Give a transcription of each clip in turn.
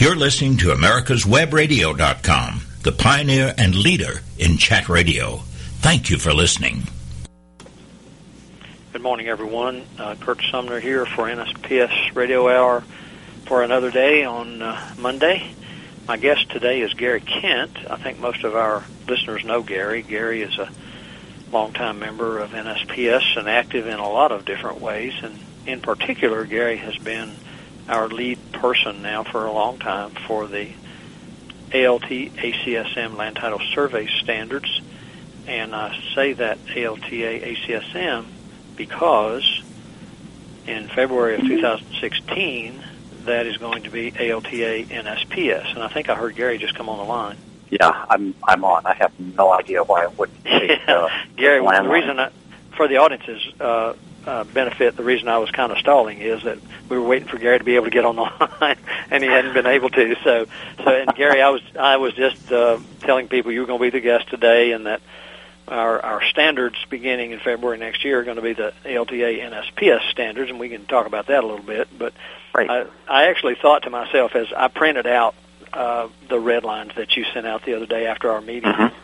You're listening to America'sWebRadio.com, the pioneer and leader in chat radio. Thank you for listening. Good morning, everyone. Uh, Curt Sumner here for NSPS Radio Hour for another day on uh, Monday. My guest today is Gary Kent. I think most of our listeners know Gary. Gary is a longtime member of NSPS and active in a lot of different ways. And in particular, Gary has been our lead person now for a long time for the ALTA ACSM land title survey standards. And I say that ALTA ACSM because in February of 2016, that is going to be ALTA NSPS. And I think I heard Gary just come on the line. Yeah, I'm I'm on. I have no idea why it wouldn't take uh, Gary, the reason I, for the audience's uh, uh, benefit, the reason I was kind of stalling is that we were waiting for Gary to be able to get on the line, and he hadn't been able to. So, so and Gary, I was I was just uh, telling people you were going to be the guest today, and that our our standards beginning in February next year are going to be the ALTA NSPS standards, and we can talk about that a little bit. But right. I, I actually thought to myself as I printed out uh, the red lines that you sent out the other day after our meeting. Mm-hmm.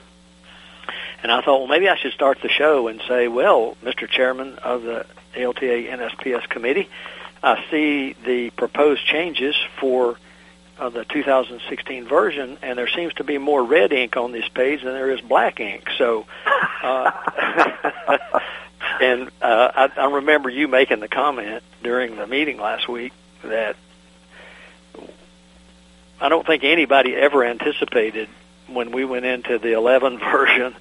And I thought, well, maybe I should start the show and say, well, Mr. Chairman of the ALTA NSPS committee, I see the proposed changes for uh, the 2016 version, and there seems to be more red ink on this page than there is black ink. So, uh, and uh, I, I remember you making the comment during the meeting last week that I don't think anybody ever anticipated when we went into the 11 version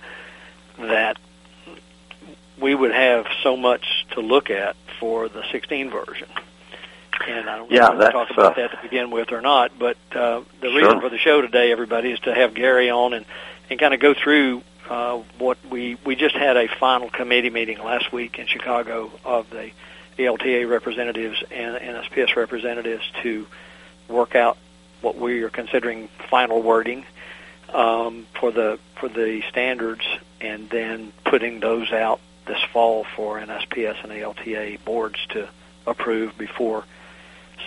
that we would have so much to look at for the 16 version. And I don't know yeah, if we'll talk about uh, that to begin with or not, but uh, the Sure. reason for the show today, everybody, is to have Gary on and, and kind of go through uh, what we we just had a final committee meeting last week in Chicago of the ALTA representatives and NSPS representatives to work out what we are considering final wording um, for the for the standards, and then putting those out this fall for NSPS and ALTA boards to approve before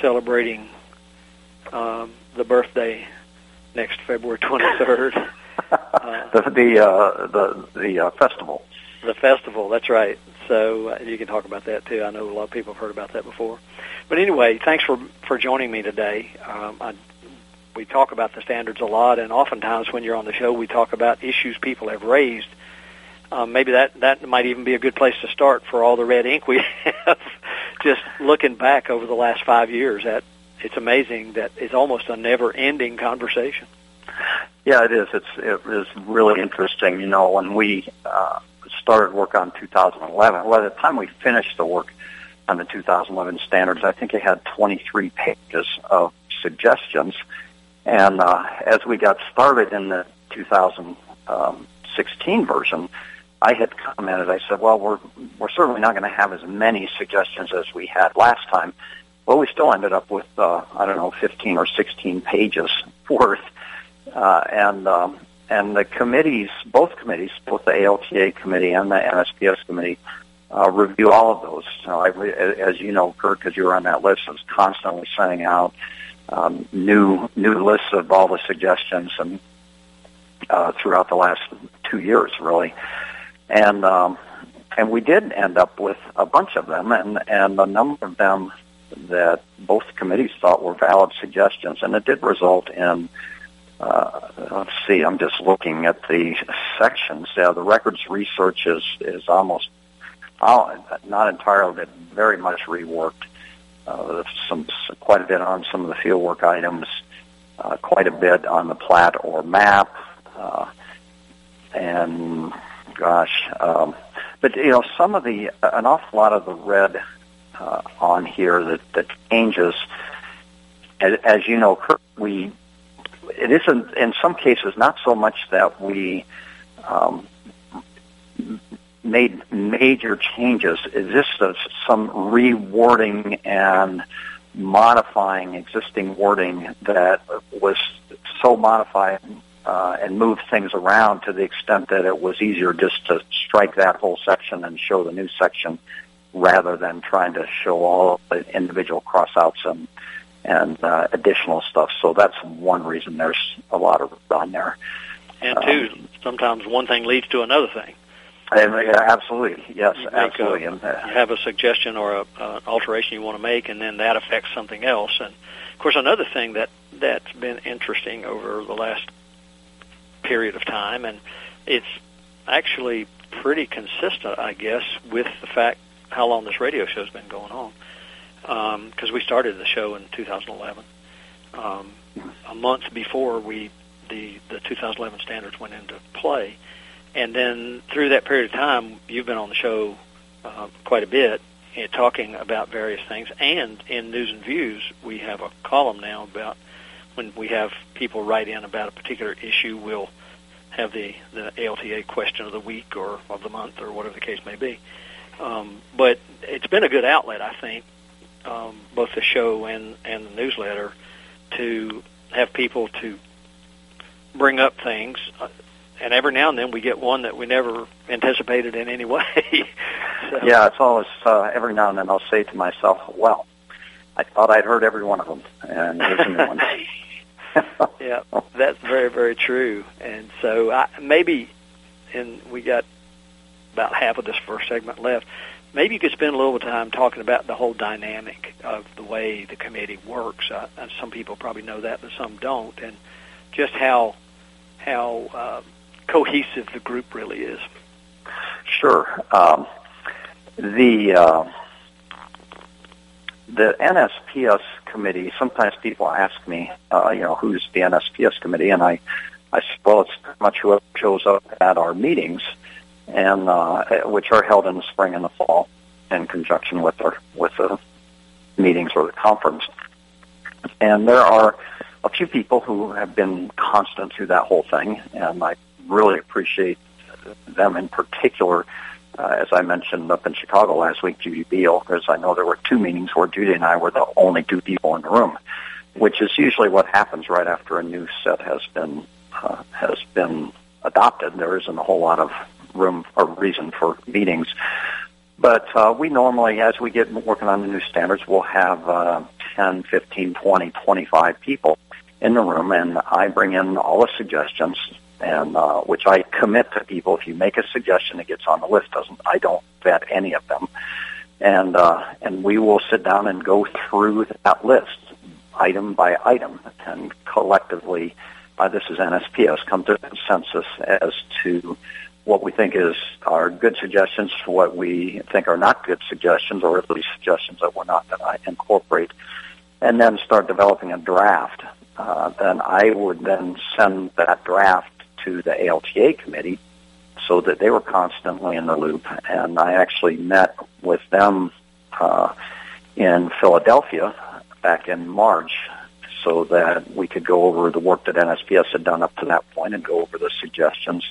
celebrating um, the birthday next February 23rd. Uh, the the uh, the the uh, festival. the festival, that's right. So uh, you can talk about that too. I know a lot of people have heard about that before. But anyway, thanks for for joining me today. Um, I, we talk about the standards a lot, and oftentimes when you're on the show, we talk about issues people have raised. Um, maybe that that might even be a good place to start for all the red ink we have. Just looking back over the last five years, that it's amazing that it's almost a never-ending conversation. Yeah, it is. It's it is really interesting. You know, when we uh, started work on 2011, well, by the time we finished the work on the 2011 standards, I think it had 23 pages of suggestions. And uh, as we got started in the 2016 version, I had commented. I said, "Well, we're we're certainly not going to have as many suggestions as we had last time." Well, we still ended up with uh, I don't know 15 or 16 pages worth, uh, and um, and the committees, both committees, both the ALTA committee and the NSPS committee, uh, review all of those. So I, as you know, Curt, because you were on that list, I was constantly sending out um, new new lists of all the suggestions and uh, throughout the last two years, really, and um, and we did end up with a bunch of them, and and a number of them that both committees thought were valid suggestions, and it did result in. Uh, let's see. I'm just looking at the sections. Yeah, the records research is is almost oh, not entirely, but very much reworked. Uh, some quite a bit on some of the fieldwork items, uh, quite a bit on the plat or map, uh, and gosh, um, but you know some of the an awful lot of the red uh, on here that that changes. As, as you know, we it isn't in some cases not so much that we um, made major changes. Is this a, some rewording and modifying existing wording that was so modified uh, and moved things around to the extent that it was easier just to strike that whole section and show the new section rather than trying to show all the individual crossouts and and uh, additional stuff. So that's one reason there's a lot of on there. And two, um, sometimes one thing leads to another thing. And, yeah, absolutely, yes, absolutely. A, and, uh, you have a suggestion or a, uh, alteration you want to make, and then that affects something else. And of course, another thing that that's been interesting over the last period of time, and it's actually pretty consistent, I guess, with the fact how long this radio show's been going on. Because um, we started the show in 2011, um, a month before we the the 2011 standards went into play, and then through that period of time, you've been on the show uh, quite a bit, uh, talking about various things. And in News and Views, we have a column now about when we have people write in about a particular issue, we'll have the, the ALTA question of the week or of the month or whatever the case may be. Um, but it's been a good outlet, I think, um, both the show and, and the newsletter, to have people to bring up things. And every now and then we get one that we never anticipated in any way. so. Yeah, it's always uh, every now and then I'll say to myself, "Well, I thought I'd heard every one of them, and here's a new one." yeah, that's very very true. And so I, maybe, and we got about half of this first segment left. Maybe you could spend a little time talking about the whole dynamic of the way the committee works. Uh, some people probably know that, but some don't, and just how how uh, cohesive the group really is. Sure. Um, the uh, the NSPS committee. Sometimes people ask me, uh, you know, who's the NSPS committee, and I, I say, well, it's pretty much whoever shows up at our meetings, and uh, which are held in the spring and the fall in conjunction with our with the meetings or the conference. And there are a few people who have been constant through that whole thing, and I really appreciate them in particular uh, as I mentioned up in Chicago last week, Judy Beal, because I know there were two meetings where Judy and I were the only two people in the room, which is usually what happens right after a new set has been uh, has been adopted. There isn't a whole lot of room or reason for meetings. But uh, we normally, as we get working on the new standards, we'll have uh, 10, 15, 20, 25 people in the room, and I bring in all the suggestions and uh, which I commit to people. If you make a suggestion, it gets on the list. Doesn't I don't vet any of them, and uh, and we will sit down and go through that list item by item and collectively. Uh, this is NSPS come to a consensus as to what we think is are good suggestions, what we think are not good suggestions, or at least suggestions that we're not going to incorporate, and then start developing a draft. Uh, then I would then send that draft to the ALTA committee so that they were constantly in the loop. And I actually met with them uh, in Philadelphia back in March so that we could go over the work that NSPS had done up to that point and go over the suggestions.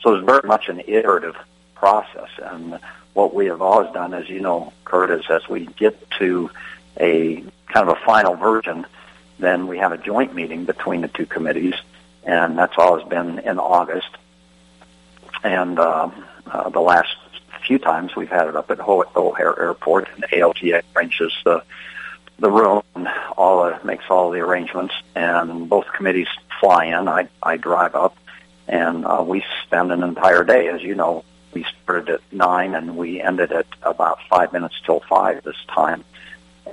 So it was very much an iterative process. And what we have always done, as you know, Curt, is as we get to a kind of a final version, then we have a joint meeting between the two committees and that's always been in August. And uh, uh, the last few times we've had it up at O'Hare Airport, and ALTA arranges the the room, all uh, makes all the arrangements, and both committees fly in. I I drive up, and uh, we spend an entire day, as you know. We started at nine, and we ended at about five minutes till five this time,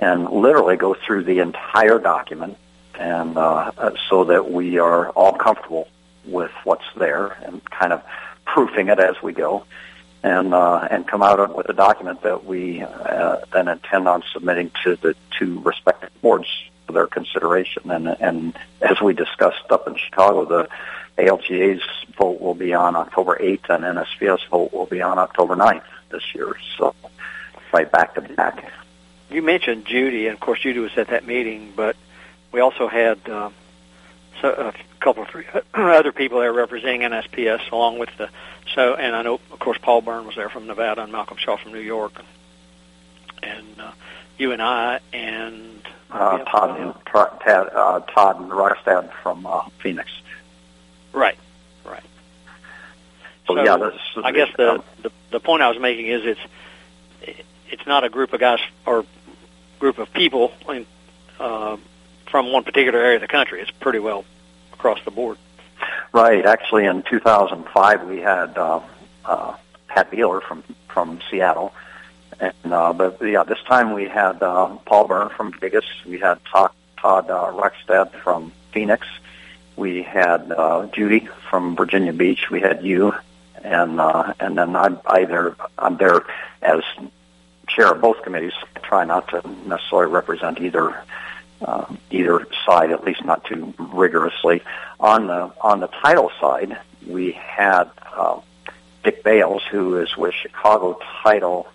and literally go through the entire document and uh, so that we are all comfortable with what's there and kind of proofing it as we go, and uh, and come out with a document that we uh, then intend on submitting to the two respective boards for their consideration. And and as we discussed up in Chicago, the ALTA's vote will be on October 8th, and NSPS vote will be on October 9th this year. So right back to back. You mentioned Judy, and of course Judy was at that meeting, but we also had uh, so, a couple of three other people there representing NSPS, along with the so. And I know, of course, Paul Byrne was there from Nevada, and Malcolm Shaw from New York, and uh, you and I, and uh, Todd, and, Todd, uh, Todd and Rostad from uh, Phoenix. Right, right. So, so yeah, this, I guess the, um, the the point I was making is it's it's not a group of guys or group of people. I mean, uh, from one particular area of the country. It's pretty well across the board. Right. Actually, in 2005, we had uh, uh, Pat Beeler from from Seattle, and uh, but yeah, this time we had uh, Paul Byrne from Vegas. We had Todd, Todd uh, Rexstad from Phoenix. We had uh, Judy from Virginia Beach. We had you, and uh, and then I'm either I'm there as chair of both committees. I try not to necessarily represent either uh, either side, at least not too rigorously. On the on the title side, we had uh, Dick Bales, who is with Chicago Title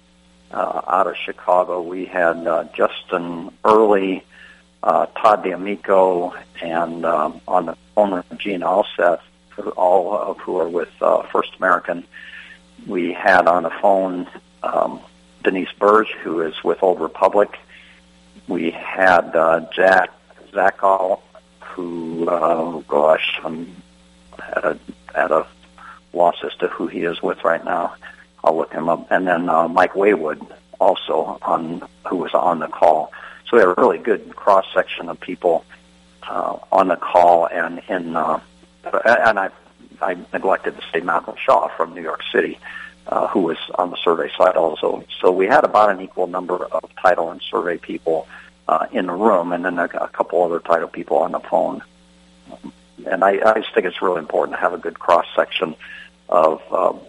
uh, out of Chicago. We had uh, Justin Early, uh, Todd D'Amico, and um, on the phone Gene Alseth, all of who are with uh, First American. We had on the phone um, Denise Burge, who is with Old Republic. We had uh, Jack Zakal, who, uh, gosh, I'm at a, at a loss as to who he is with right now. I'll look him up. And then uh, Mike Waywood, also on who was on the call. So we had a really good cross section of people uh, on the call, and in uh, and I I neglected to say Malcolm Shaw from New York City, uh, who was on the survey side also. So we had about an equal number of title and survey people uh, in the room, and then a, a couple other title people on the phone. And I, I just think it's really important to have a good cross section of um,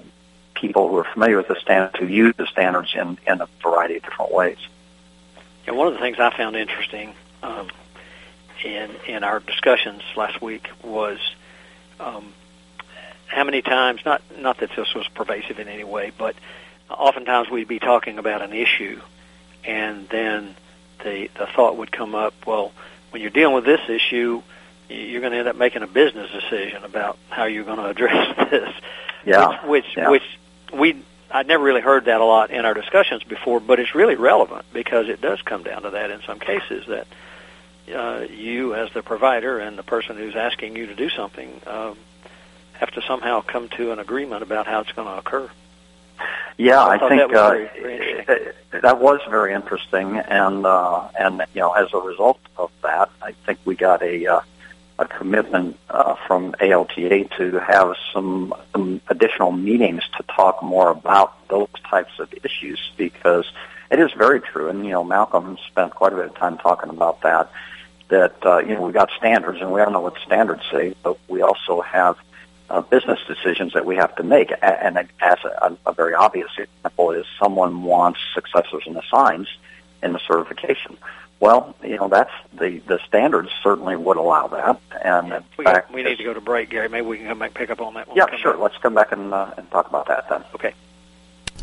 people who are familiar with the standards, who use the standards in, in a variety of different ways. Yeah, one of the things I found interesting um, in in our discussions last week was um, how many times not not that this was pervasive in any way, but oftentimes we'd be talking about an issue, and then the the thought would come up, well, when you're dealing with this issue, you're going to end up making a business decision about how you're going to address this. Yeah. Which which, yeah. which we I'd never really heard that a lot in our discussions before, but it's really relevant because it does come down to that in some cases that uh, you as the provider and the person who's asking you to do something um, have to somehow come to an agreement about how it's going to occur. Yeah, I I, think that was uh, very- very that was very interesting, and uh, and you know, as a result of that, I think we got a uh, a commitment uh, from ALTA to have some, some additional meetings to talk more about those types of issues because it is very true, and you know, Malcolm spent quite a bit of time talking about that. That uh, you know, we got standards, and we all know what standards say, but we also have uh, business decisions that we have to make. And as a, a very obvious example is someone wants successors and assigns in the certification. Well, you know, that's the, the standards certainly would allow that. And We, fact, we need to go to break, Gary. Maybe we can come back pick up on that. Yeah, sure. back. Let's come back and, uh, and talk about that then. Okay.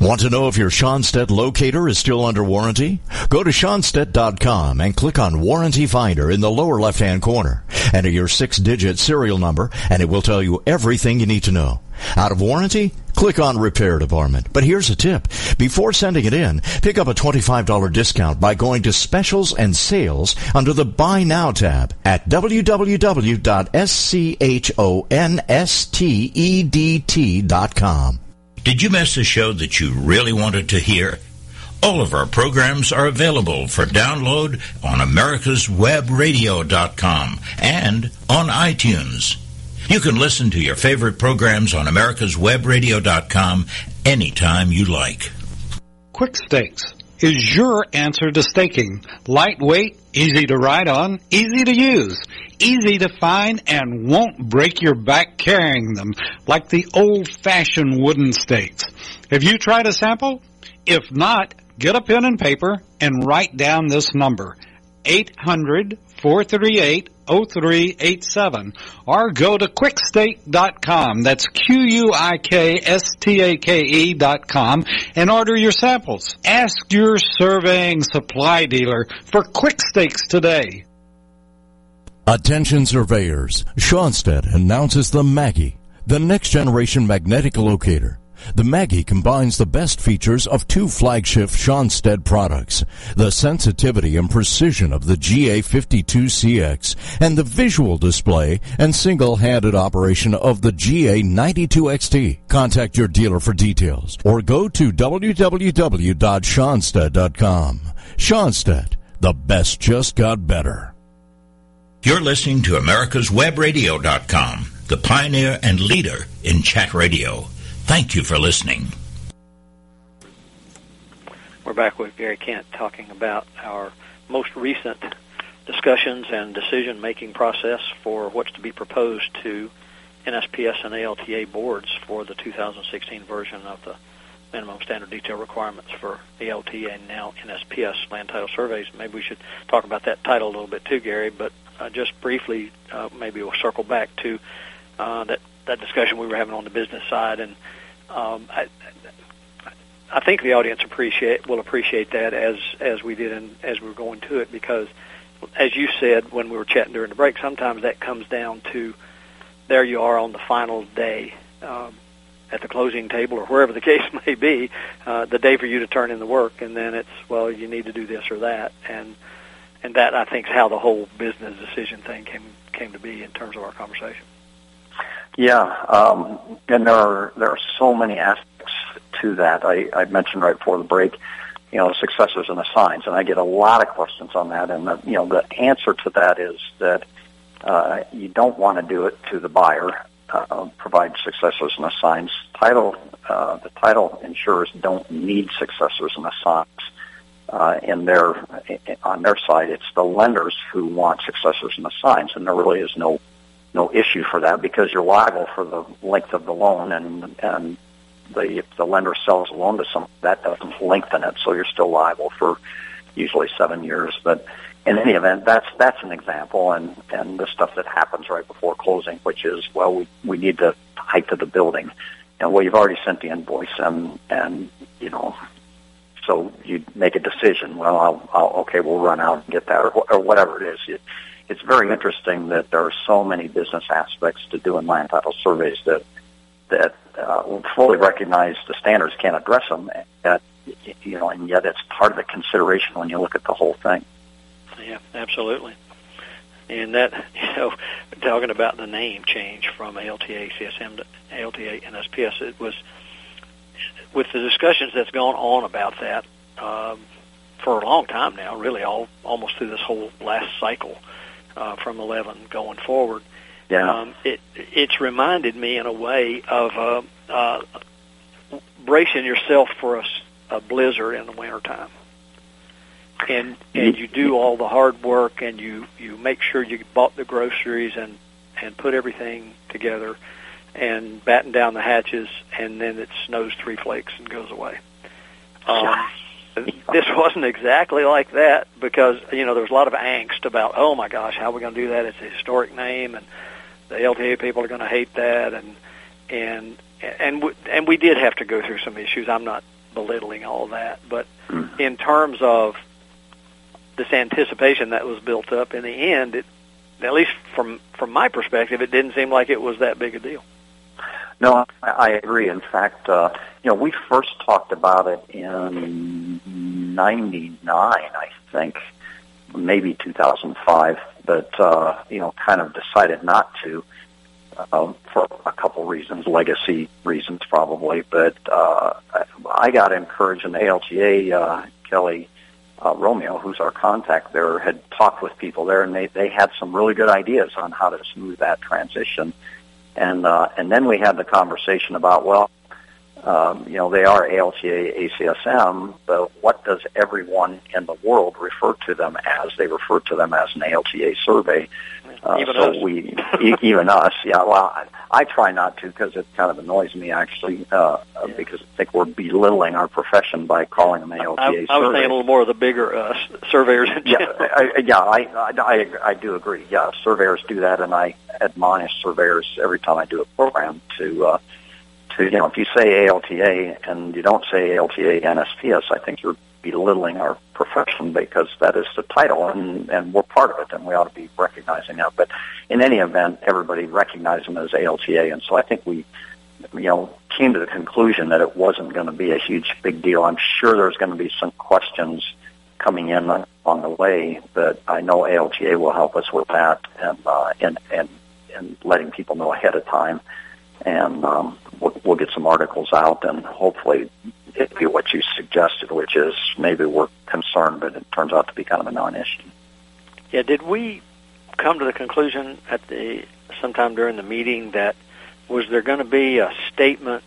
Want to know if your Schonstedt locator is still under warranty? Go to Schonstedt.com and click on Warranty Finder in the lower left-hand corner. Enter your six-digit serial number and it will tell you everything you need to know. Out of warranty? Click on Repair Department. But here's a tip. Before sending it in, pick up a $25 discount by going to Specials and Sales under the Buy Now tab at www.schonstedt.com. Did you miss a show that you really wanted to hear? All of our programs are available for download on americaswebradio.com and on iTunes. You can listen to your favorite programs on americaswebradio.com anytime you like. Quick Stakes is your answer to staking. Lightweight, easy to ride on, easy to use, easy to find, and won't break your back carrying them like the old-fashioned wooden stakes. Have you tried a sample? If not, get a pen and paper and write down this number. 800-438-0387 or go to quikstake.com. That's Q-U-I-K-S-T-A-K-E dot com and order your samples. Ask your surveying supply dealer for quick stakes today. Attention surveyors, Schonstedt announces the Maggie, the next generation magnetic locator. The Maggie combines the best features of two flagship Schonstedt products, the sensitivity and precision of the GA52CX and the visual display and single-handed operation of the GA92XT. Contact your dealer for details or go to www.schonstedt.com. Schonstedt, the best just got better. You're listening to America'sWebRadio.com, the pioneer and leader in chat radio. Thank you for listening. We're back with Gary Kent talking about our most recent discussions and decision making process for what's to be proposed to NSPS and ALTA boards for the 2016 version of the minimum standard detail requirements for ALTA and now NSPS land title surveys. Maybe we should talk about that title a little bit too, Gary. But uh, just briefly, uh, maybe we'll circle back to uh, that that discussion we were having on the business side, and um, I, I think the audience appreciate will appreciate that as as we did in, as we were going to it because, as you said when we were chatting during the break, sometimes that comes down to there you are on the final day. Um, at the closing table or wherever the case may be, uh, the day for you to turn in the work, and then it's well, you need to do this or that, and and that I think is how the whole business decision thing came came to be in terms of our conversation. Yeah, um, and there are there are so many aspects to that. I, I mentioned right before the break, you know, successors and assigns, and I get a lot of questions on that. And the, you know, the answer to that is that uh, you don't want to do it to the buyer. Uh, provide successors and assigns. Title, uh, the title insurers don't need successors and assigns. Uh, in their on their side, it's the lenders who want successors and assigns, and there really is no no issue for that because you're liable for the length of the loan and and the if the lender sells a loan to someone that doesn't lengthen it so you're still liable for usually seven years. But in any event that's that's an example and and the stuff that happens right before closing which is well we we need the height of the building. And well you've already sent the invoice and and you know so you make a decision well I'll, I'll okay we'll run out and get that or, or whatever it is you, it's very interesting that there are so many business aspects to doing land title surveys that that uh, fully recognize the standards can't address them. That you know, and yet it's part of the consideration when you look at the whole thing. Yeah, absolutely. And that you know, talking about the name change from ALTA ACSM to ALTA NSPS, it was with the discussions that's gone on about that um, for a long time now, really all almost through this whole last cycle uh, from 11 going forward. Yeah. Um, it it's reminded me in a way of uh, uh, bracing yourself for a, a blizzard in the wintertime. And and you do all the hard work and you you make sure you bought the groceries and and put everything together and batten down the hatches and then it snows three flakes and goes away. Um, this wasn't exactly like that because you know there was a lot of angst about oh my gosh how are we going to do that? It's a historic name and the ALTA people are going to hate that and and and we, and we did have to go through some issues. I'm not belittling all that but in terms of this anticipation that was built up in the end it at least from from my perspective it didn't seem like it was that big a deal no, I, I agree. In fact, uh, you know, we first talked about it in '99, I think, maybe 2005, but uh, you know, kind of decided not to uh, for a couple reasons, legacy reasons probably. But uh, I got encouraged, and ALTA uh, Kelly uh, Romeo, who's our contact there, had talked with people there, and they they had some really good ideas on how to smooth that transition. And uh, and then we had the conversation about well, um, you know, they are ALTA ACSM, but what does everyone in the world refer to them as? They refer to them as an ALTA survey. Uh, even so us. we, e- even us, yeah. Well, I, I try not to because it kind of annoys me actually, uh, yeah. because I think we're belittling our profession by calling them ALTA I, I was saying a little more of the bigger uh, surveyors in Yeah. I, yeah, I, I, I, I do agree. Yeah, surveyors do that, and I admonish surveyors every time I do a program to, uh, to you know, if you say ALTA and you don't say ALTA NSPS, I think you're belittling our profession because that is the title, and and we're part of it, and we ought to be recognizing that. But in any event, everybody recognized them as ALTA, and so I think we, you know, came to the conclusion that it wasn't going to be a huge big deal. I'm sure there's going to be some questions coming in on the way, but I know ALTA will help us with that and uh, and and and letting people know ahead of time, and um, we'll, we'll get some articles out, and hopefully it'd be what you suggested, which is maybe we're concerned, but it turns out to be kind of a non-issue. Yeah, did we come to the conclusion at the sometime during the meeting that was there going to be a statement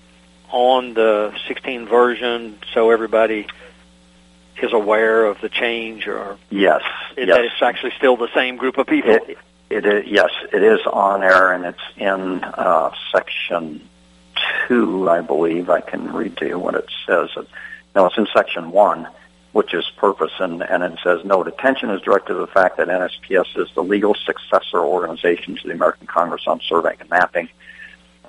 on the 16 version so everybody is aware of the change, or yes, is yes. it's actually still the same group of people? It, it is, yes, it is on air, and it's in uh, section two, I believe. I can read to you what it says. No, it's in section one, which is purpose, and, and it says, note, attention is directed to the fact that NSPS is the legal successor organization to the American Congress on Surveying and Mapping,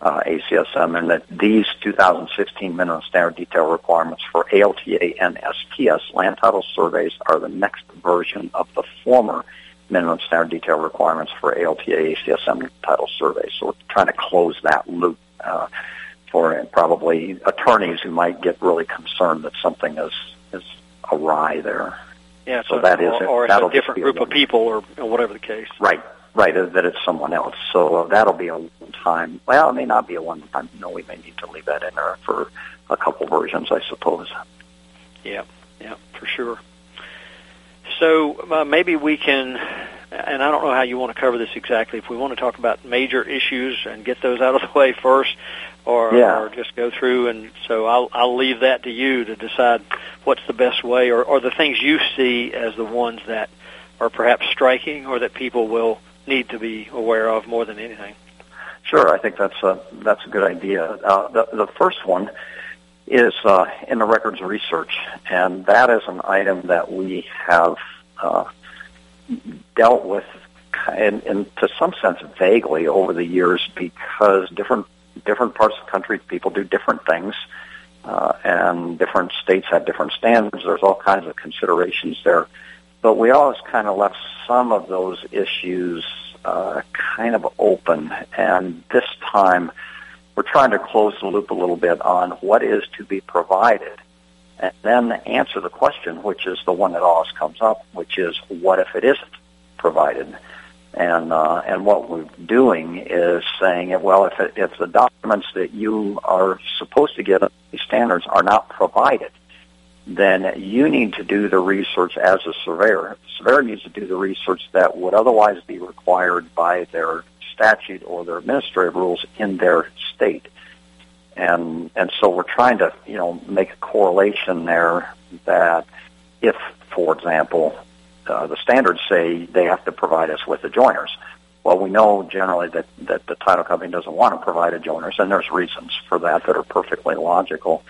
uh, ACSM, and that these 2016 minimum standard detail requirements for ALTA NSPS land title surveys are the next version of the former minimum standard detail requirements for ALTA, ACSM title surveys. So we're trying to close that loop. Uh, for probably attorneys who might get really concerned that something is is awry there. Yeah, so, so that or, is or it's a different group of people, or, or, whatever the case. Right, right. That it's someone else. So uh, that'll be a one time. Well, it may not be a one time. No, we may need to leave that in there for a couple versions, I suppose. Yeah, yeah, for sure. So uh, maybe we can, and I don't know how you want to cover this exactly. If we want to talk about major issues and get those out of the way first, or, yeah. or just go through. And so I'll, I'll leave that to you to decide what's the best way, or, or the things you see as the ones that are perhaps striking, or that people will need to be aware of more than anything. Sure, I think that's a that's a good idea. Uh, the the first one is uh, in the records research, and that is an item that we have uh, dealt with in, in, to some sense vaguely over the years because different different parts of the country people do different things, uh, and different states have different standards. There's all kinds of considerations there, but we always kind of left some of those issues uh, kind of open, and this time we're trying to close the loop a little bit on what is to be provided and then answer the question, which is the one that always comes up, which is what if it isn't provided? And uh, and what we're doing is saying, well, if it, if the documents that you are supposed to get these standards are not provided, then you need to do the research as a surveyor. The surveyor needs to do the research that would otherwise be required by their statute or their administrative rules in their state. And and so we're trying to you know make a correlation there that if, for example, uh, the standards say they have to provide us with the joiners. Well, we know generally that, that the title company doesn't want to provide adjoiners, and there's reasons for that that are perfectly logical.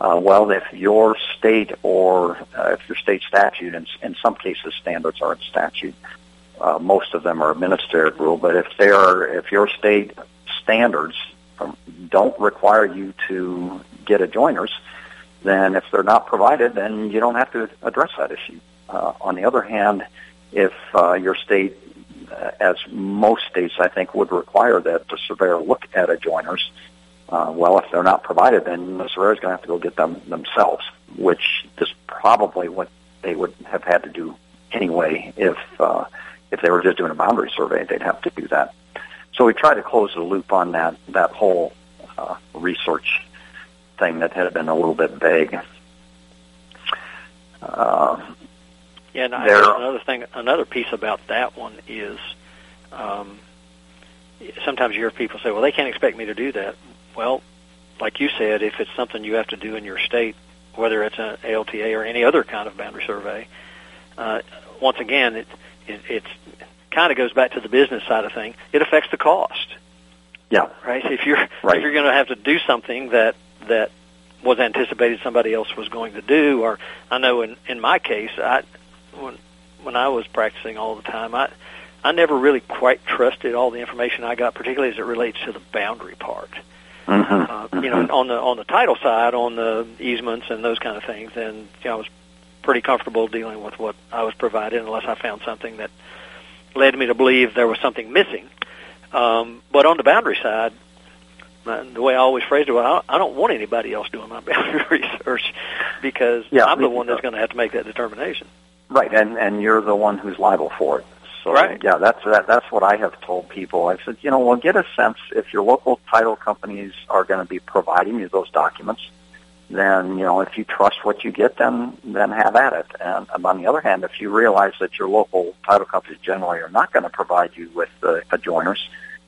Uh, well, if your state or uh, if your state statute, and in some cases standards are in statute, uh, most of them are administrative rule, but if they are, if your state standards um, don't require you to get adjoiners, then if they're not provided, then you don't have to address that issue. Uh, on the other hand, if uh, your state, uh, as most states I think would require that the surveyor look at adjoiners, uh, well, if they're not provided, then the surveyor is going to have to go get them themselves, which is probably what they would have had to do anyway if uh, if they were just doing a boundary survey. They'd have to do that. So we try to close the loop on that that whole uh, research thing that had been a little bit vague. Uh, yeah, and I guess another thing, another piece about that one is um, sometimes you hear people say, "Well, they can't expect me to do that." Well, like you said, if it's something you have to do in your state, whether it's an ALTA or any other kind of boundary survey, uh, once again, it, it it's kind of goes back to the business side of thing. It affects the cost. Yeah. Right. If you're right. if you're going to have to do something that that was anticipated somebody else was going to do, or I know in in my case, I when when I was practicing all the time, I I never really quite trusted all the information I got, particularly as it relates to the boundary part. Mm-hmm. Uh, mm-hmm. You know, on the on the title side, on the easements and those kind of things, and you know, I was pretty comfortable dealing with what I was provided, unless I found something that led me to believe there was something missing. Um, but on the boundary side, the way I always phrased it, well, I don't want anybody else doing my boundary research because yeah, I'm the one that's going to have to make that determination. Right, and and you're the one who's liable for it. So right. yeah, that's that, that's what I have told people. I said, you know, well, get a sense if your local title companies are going to be providing you those documents. then you know if you trust what you get, then then have at it. And um, on the other hand, if you realize that your local title companies generally are not going to provide you with the adjoiners,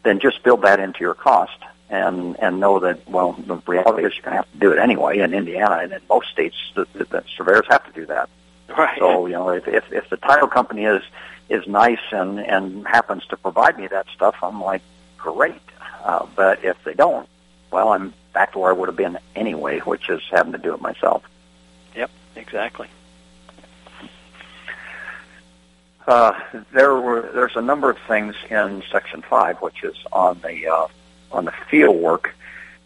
then just build that into your cost and and know that well the reality is you're going to have to do it anyway in Indiana and in most states the, the, the surveyors have to do that. Right. So you know if, if if the title company is is nice and and happens to provide me that stuff, I'm like great. Uh, but if they don't, well, I'm back to where I would have been anyway, which is having to do it myself. Yep, exactly. Uh, there were there's a number of things in section five, which is on the uh, on the field work,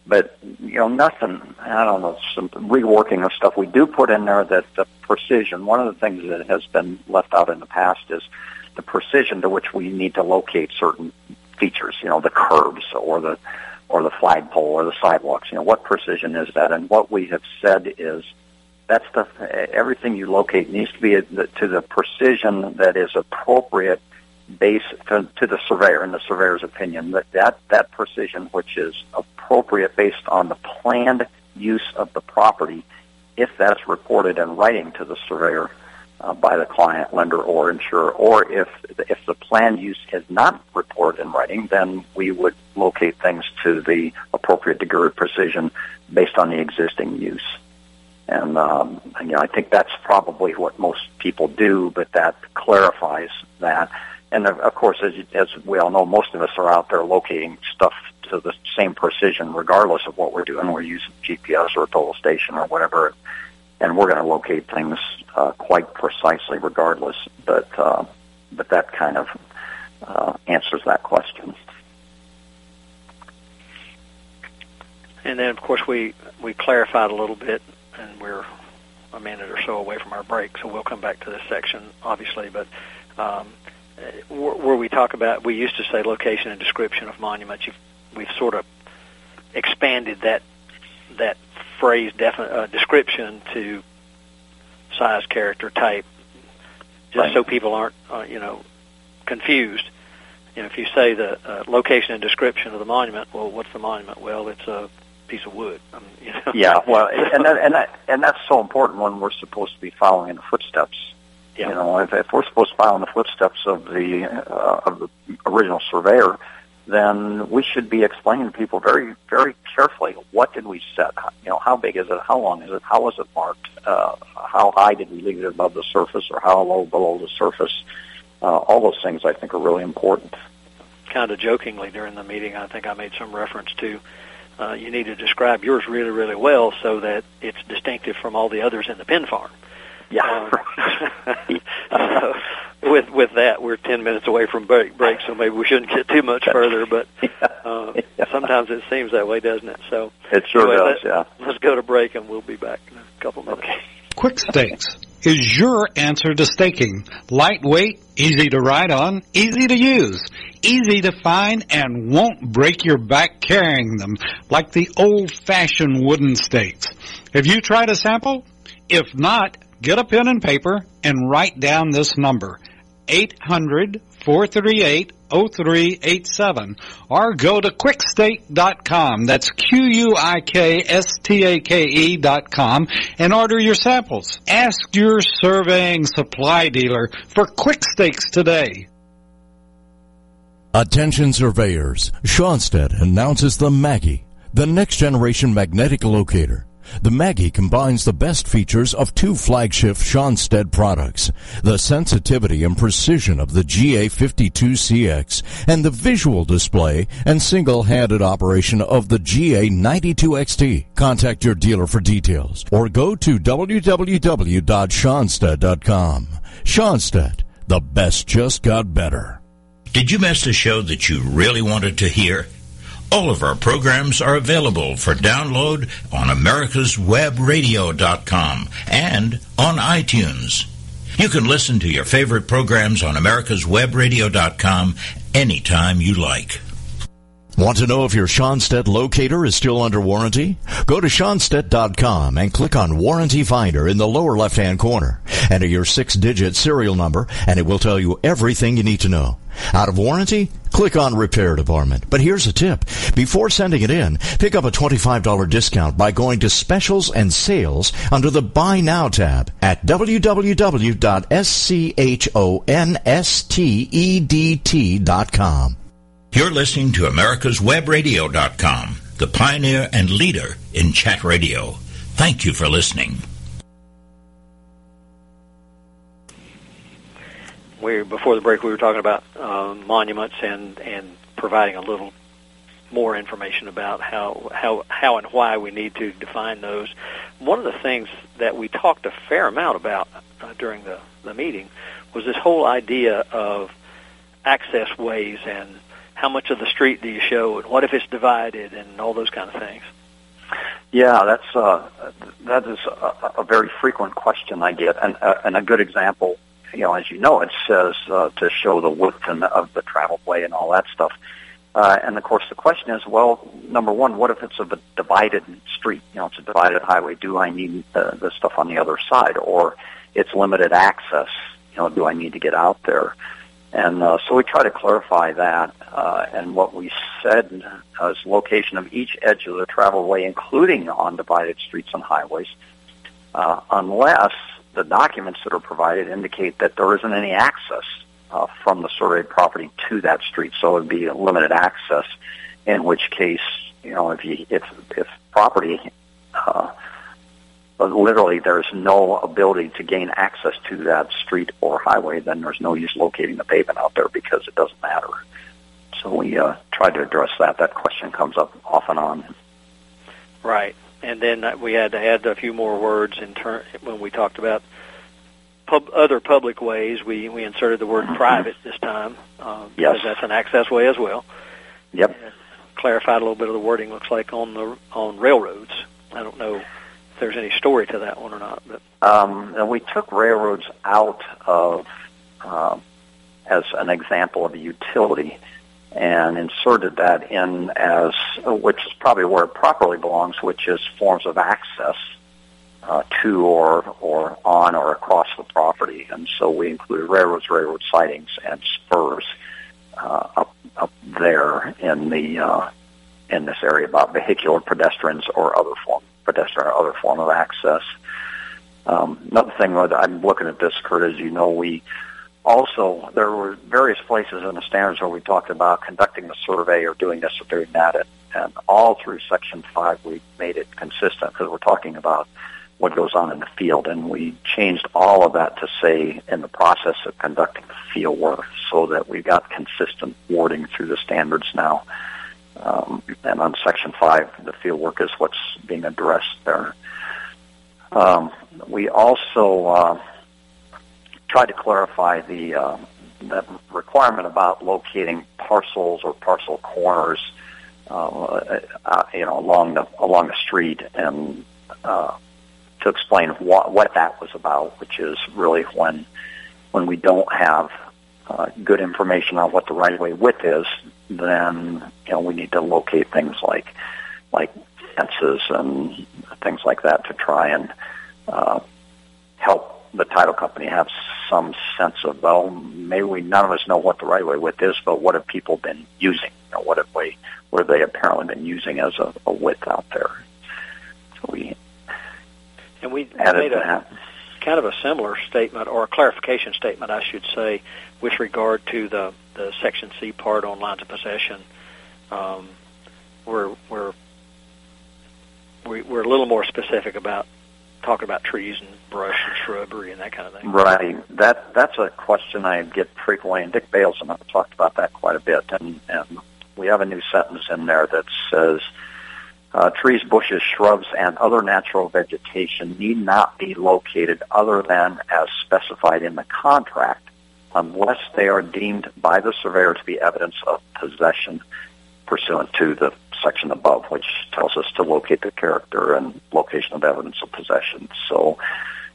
but you know nothing. I don't know some reworking of stuff. We do put in there that the precision. One of the things that has been left out in the past is the precision to which we need to locate certain features. You know, the curbs or the or the flagpole or the sidewalks. You know, what precision is that? And what we have said is that stuff, everything you locate needs to be to the precision that is appropriate based to, to the surveyor, and the surveyor's opinion, that, that that precision which is appropriate based on the planned use of the property, if that's reported in writing to the surveyor uh, by the client, lender, or insurer, or if if the planned use is not reported in writing, then we would locate things to the appropriate degree of precision based on the existing use. And um, you know, I think that's probably what most people do, but that clarifies that. And of, of course, as, as we all know, most of us are out there locating stuff to the same precision, regardless of what we're doing. We're using GPS or a total station or whatever and we're going to locate things uh, quite precisely regardless. But uh, but that kind of uh, answers that question. And then, of course, we we clarified a little bit, and we're a minute or so away from our break, so we'll come back to this section, obviously. But um, where we talk about, we used to say location and description of monuments. You've, we've sort of expanded that that phrase defi- uh, description to size, character, type, just right. so people aren't, uh, you know, confused. You know, if you say the uh, location and description of the monument, well, what's the monument? Well, it's a piece of wood. Um, you know? Yeah, well, and that, and that, and that's so important when we're supposed to be following in the footsteps. Yeah. You know, if, if we're supposed to follow in the footsteps of the uh, of the original surveyor, then we should be explaining to people very, very carefully what did we set. You know, how big is it? How long is it? How was it marked? Uh, how high did we leave it above the surface, or how low below the surface? Uh, all those things I think are really important. Kind of jokingly during the meeting, I think I made some reference to uh, you need to describe yours really, really well so that it's distinctive from all the others in the pin farm. Yeah. Um, so with with that, we're ten minutes away from break, break, so maybe we shouldn't get too much further. But uh, Yeah. sometimes it seems that way, doesn't it? So It sure anyway, does. let- Yeah. Let's go to break, and we'll be back in a couple minutes. Quick Stakes is your answer to staking. Lightweight, easy to ride on, easy to use, easy to find, and won't break your back carrying them like the old-fashioned wooden stakes. Have you tried a sample? If not, get a pen and paper and write down this number. 800-438-0387 or go to quikstake.com, That's Q-U-I-K-S-T-A-K-E dot com and order your samples. Ask your surveying supply dealer for quick stakes today. Attention surveyors, Schonstedt announces the Maggie, the next generation magnetic locator. The Maggie combines the best features of two flagship Schonstedt products, the sensitivity and precision of the GA52CX and the visual display and single-handed operation of the GA92XT. Contact your dealer for details or go to www.schonstedt.com. Schonstedt, the best just got better. Did you miss the show that you really wanted to hear? All of our programs are available for download on americaswebradio.com and on iTunes. You can listen to your favorite programs on americaswebradio.com anytime you like. Want to know if your Schonstedt locator is still under warranty? Go to Schonstedt.com and click on Warranty Finder in the lower left-hand corner. Enter your six-digit serial number and it will tell you everything you need to know. Out of warranty? Click on Repair Department. But here's a tip. Before sending it in, pick up a $25 discount by going to Specials and Sales under the Buy Now tab at www.schonstedt.com. You're listening to America'sWebRadio.com, the pioneer and leader in chat radio. Thank you for listening. We before the break we were talking about uh, monuments and and providing a little more information about how how how and why we need to define those. One of the things that we talked a fair amount about uh, during the the meeting was this whole idea of access ways and how much of the street do you show and what if it's divided and all those kind of things. Yeah, that's uh, that is a, a very frequent question I get, and uh, and a good example you know, as you know, it says uh, to show the width and of the travel way and all that stuff. Uh, and of course, the question is, well, number one, what if it's a divided street? You know, it's a divided highway. Do I need the, the stuff on the other side, or it's limited access? You know, do I need to get out there? And uh, so we try to clarify that. Uh, and what we said is location of each edge of the travel way, including on divided streets and highways, uh, unless the documents that are provided indicate that there isn't any access uh, from the surveyed property to that street, so it would be limited access. In which case, you know, if you if if property uh, literally there's no ability to gain access to that street or highway, then there's no use locating the pavement out there because it doesn't matter. So we uh, tried to address that. That question comes up off and on. Right and then we had to add a few more words in turn when we talked about pub, other public ways. We we inserted the word private this time uh, yes. because that's an access way as well. Yep. And clarified a little bit of the wording. Looks like on the on railroads. I don't know if there's any story to that one or not, but um, and we took railroads out of uh, as an example of a utility and inserted that in as, which is probably where it properly belongs, which is forms of access uh, to or or on or across the property. And so we included railroads, railroad sidings, and spurs uh, up up there in the uh, in this area about vehicular pedestrians or other form pedestrian or other form of access. Um, another thing I'm looking at this, Curt, as you know, we also, there were various places in the standards where we talked about conducting the survey or doing this or doing that, and, and all through Section 5 we made it consistent because we're talking about what goes on in the field, and we changed all of that to say in the process of conducting field work so that we've got consistent wording through the standards now. Um, and on Section 5, the field work is what's being addressed there. Um, we also... Uh, tried to clarify the uh, that requirement about locating parcels or parcel corners, uh, uh, you know, along the along the street, and uh, to explain what what that was about, which is really when when we don't have uh, good information on what the right way width is, then you know we need to locate things like like fences and things like that to try and uh, help the title company have some sense of, well, maybe we, none of us know what the right way width is, but what have people been using? You know, what have we, what have they apparently been using as a, a width out there? So we and we added made a that. kind of a similar statement or a clarification statement, I should say, with regard to the the Section C part on lines of possession. Um, we're we're we, we're a little more specific about talking about trees and brush and shrubbery and that kind of thing. Right. That that's a question I get frequently, and Dick Bales and I have talked about that quite a bit. And, and we have a new sentence in there that says, uh, trees, bushes, shrubs, and other natural vegetation need not be located other than as specified in the contract unless they are deemed by the surveyor to be evidence of possession pursuant to the section above, which tells us to locate the character and location of evidence of possession. So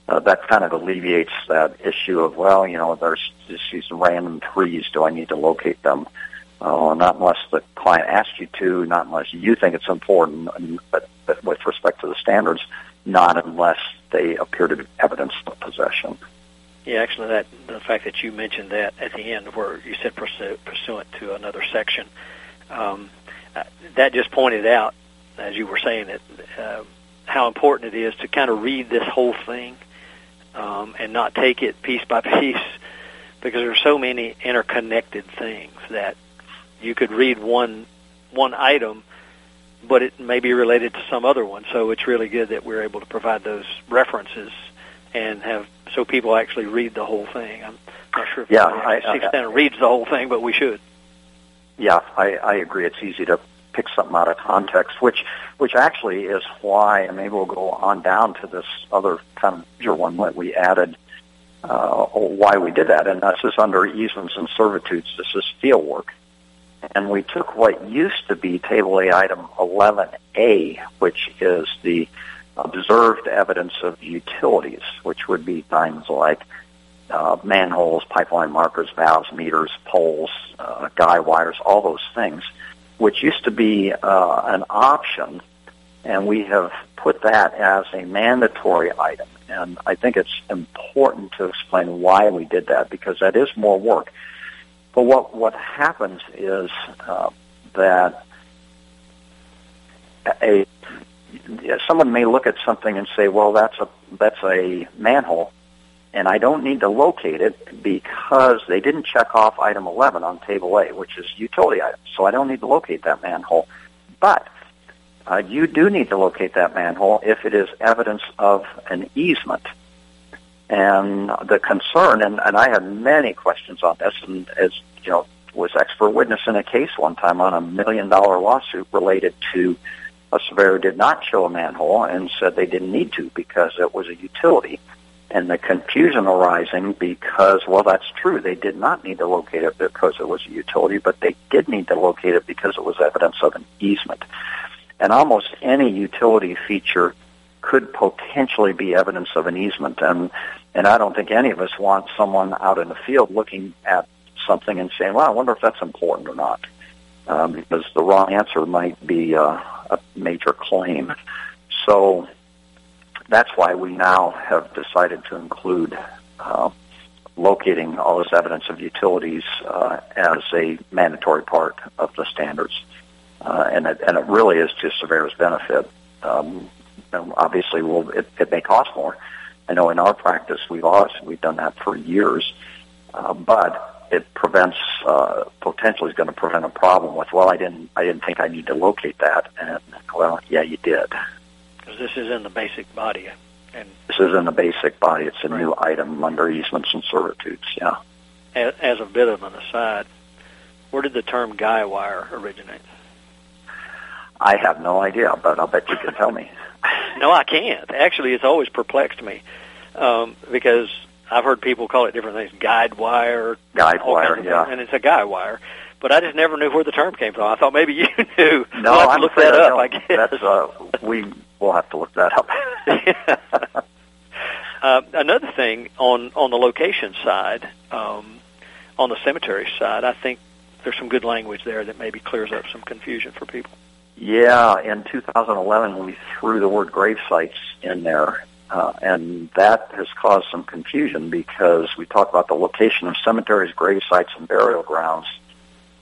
uh, that kind of alleviates that issue of, well, you know, there's just these random trees. Do I need to locate them? Uh, not unless the client asks you to, not unless you think it's important, but, but with respect to the standards, not unless they appear to be evidence of possession. Yeah, actually, that the fact that you mentioned that at the end, where you said pursuant to another section, um, uh, that just pointed out, as you were saying, that uh, how important it is to kind of read this whole thing um, and not take it piece by piece, because there are so many interconnected things that you could read one one item, but it may be related to some other one. So it's really good that we're able to provide those references and have so people actually read the whole thing. I'm not sure if Yeah, I- to I- reads the whole thing, but we should. Yeah, I, I agree. It's easy to pick something out of context, which which actually is why, and maybe we'll go on down to this other kind of major one that we added, uh, why we did that, and this is under easements and servitudes. This is field work. And we took what used to be Table A Item 11A, which is the observed evidence of utilities, which would be things like uh, manholes, pipeline markers, valves, meters, poles, uh, guy wires, all those things, which used to be uh, an option, and we have put that as a mandatory item. And I think it's important to explain why we did that because that is more work. But what what happens is uh, that a someone may look at something and say, "Well, that's a that's a manhole." And I don't need to locate it because they didn't check off item 11 on table A, which is utility items. So I don't need to locate that manhole. But uh, you do need to locate that manhole if it is evidence of an easement. And the concern, and, and I had many questions on this, and as you know, was expert witness in a case one time on a million dollar lawsuit related to a surveyor did not show a manhole and said they didn't need to because it was a utility and the confusion arising because, well, that's true. They did not need to locate it because it was a utility, but they did need to locate it because it was evidence of an easement. And almost any utility feature could potentially be evidence of an easement. And, and I don't think any of us want someone out in the field looking at something and saying, well, I wonder if that's important or not. Um, because the wrong answer might be uh, a major claim. So that's why we now have decided to include uh, locating all this evidence of utilities uh, as a mandatory part of the standards. Uh, and, it, and it really is to surveyor's benefit. Um, obviously, will it, it may cost more. I know in our practice we've always, we've done that for years, uh, but it prevents uh, potentially is going to prevent a problem with well I didn't I didn't think I need to locate that and well yeah you did because this is in the basic body. And this is in the basic body. It's a new item under easements and servitudes. Yeah. As, as a bit of an aside, where did the term guy wire originate? I have no idea, but I'll bet you can tell me. no, I can't. Actually, it's always perplexed me um, because I've heard people call it different things, guide wire, guide wire, yeah, things, and it's a guy wire but I just never knew where the term came from. I thought maybe you knew. No, we'll I'm look that I up. I guess that's uh, we will have to look that up. uh, another thing on on the location side, um, on the cemetery side, I think there's some good language there that maybe clears up some confusion for people. Yeah, in 2011 we threw the word grave sites in there, uh, and that has caused some confusion because we talk about the location of cemeteries, grave sites, and burial grounds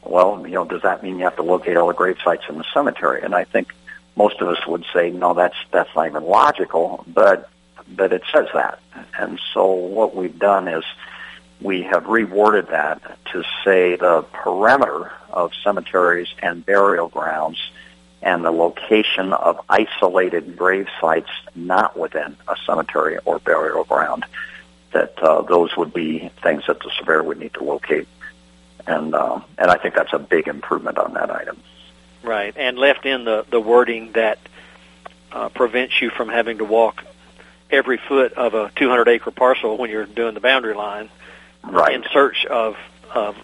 well, you know, does that mean you have to locate all the grave sites in the cemetery? And I think most of us would say, no, that's that's not even logical, but but it says that. And so what we've done is we have reworded that to say the perimeter of cemeteries and burial grounds and the location of isolated grave sites not within a cemetery or burial ground, that uh, those would be things that the surveyor would need to locate and uh, and I think that's a big improvement on that item. Right, and left in the the wording that uh, prevents you from having to walk every foot of a 200 acre parcel when you're doing the boundary line, right. in search of of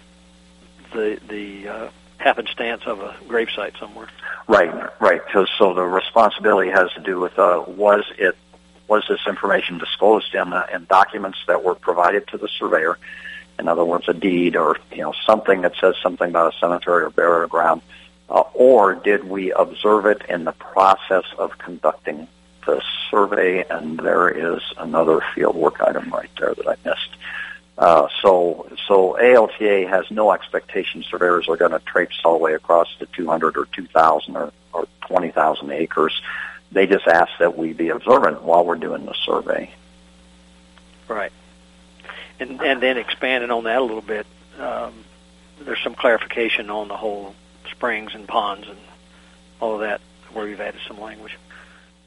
the the uh, happenstance of a gravesite somewhere. Right, right. So, so the responsibility has to do with uh, was it was this information disclosed in uh, in documents that were provided to the surveyor in other words, a deed or you know something that says something about a cemetery or burial ground, uh, or did we observe it in the process of conducting the survey, and there is another field work item right there that I missed. Uh, so, so ALTA has no expectation surveyors are going to traipse all the way across the 200 or 2,000 or, or 20,000 acres. They just ask that we be observant while we're doing the survey. Right. And, and then expanding on that a little bit, um, there's some clarification on the whole springs and ponds and all of that where you've added some language.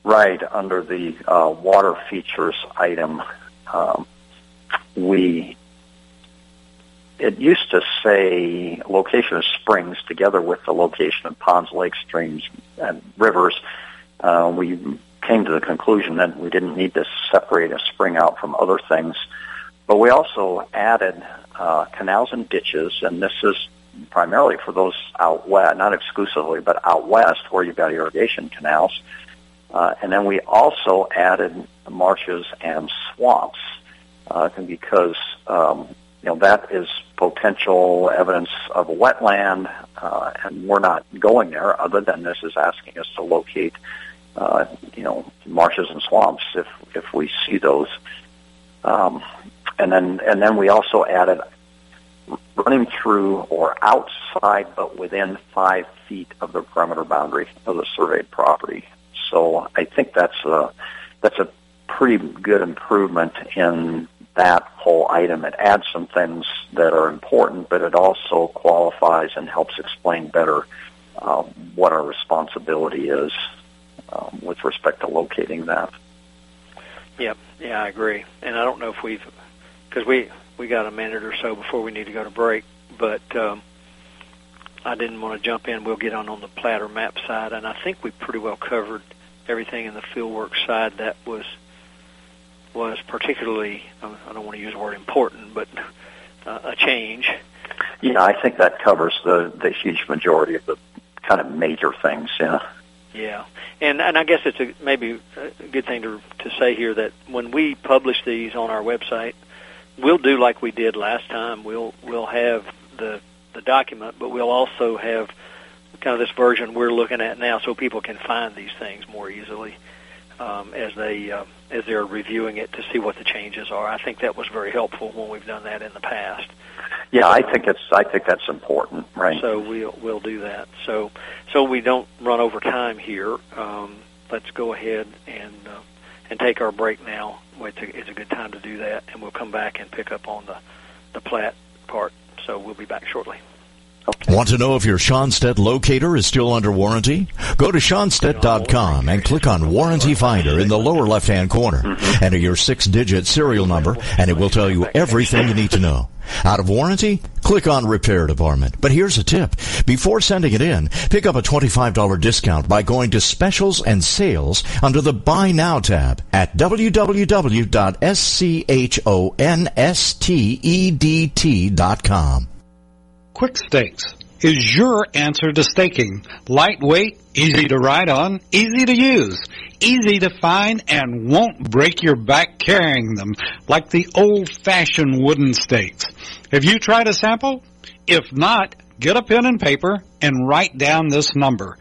Right. Under the uh, water features item, um, we it used to say location of springs together with the location of ponds, lakes, streams, and rivers. Uh, we came to the conclusion that we didn't need to separate a spring out from other things. But we also added uh, canals and ditches, and this is primarily for those out west, not exclusively, but out west where you've got irrigation canals. Uh, and then we also added marshes and swamps uh, because um, you know that is potential evidence of a wetland, uh, and we're not going there. Other than this is asking us to locate, uh, you know, marshes and swamps if if we see those. Um, and then and then we also added running through or outside but within five feet of the perimeter boundary of the surveyed property. So I think that's a that's a pretty good improvement in that whole item. It adds some things that are important, but it also qualifies and helps explain better um, what our responsibility is um, with respect to locating that. Yep, yeah, I agree. And I don't know if we've because we we got a minute or so before we need to go to break, but um, I didn't want to jump in. We'll get on on the platter map side, and I think we pretty well covered everything in the fieldwork side that was was particularly I don't want to use the word important, but uh, a change. Yeah, I think that covers the the huge majority of the kind of major things. Yeah. Yeah, and and I guess it's a maybe a good thing to to say here that when we publish these on our website, we'll do like we did last time. We'll we'll have the the document, but we'll also have kind of this version we're looking at now, so people can find these things more easily um, as they uh, as they're reviewing it to see what the changes are. I think that was very helpful when we've done that in the past. Yeah, I think it's I think that's important, right? So we'll we'll do that. So so we don't run over time here. Um, let's go ahead and uh, and take our break now. It's a, it's a good time to do that, and we'll come back and pick up on the the plat part. So we'll be back shortly. Okay. Want to know if your Schonstedt locator is still under warranty? Go to Schonstedt.com and click on Warranty Finder in the lower left-hand corner. Mm-hmm. Enter your six-digit serial number, and it will tell you everything you need to know. Out of warranty? Click on Repair Department. But here's a tip. Before sending it in, pick up a $25 discount by going to Specials and Sales under the Buy Now tab at www.schonstedt.com. Quik Stakes is your answer to staking. Lightweight, easy to ride on, easy to use, easy to find, and won't break your back carrying them like the old-fashioned wooden stakes. Have you tried a sample? If not, get a pen and paper and write down this number.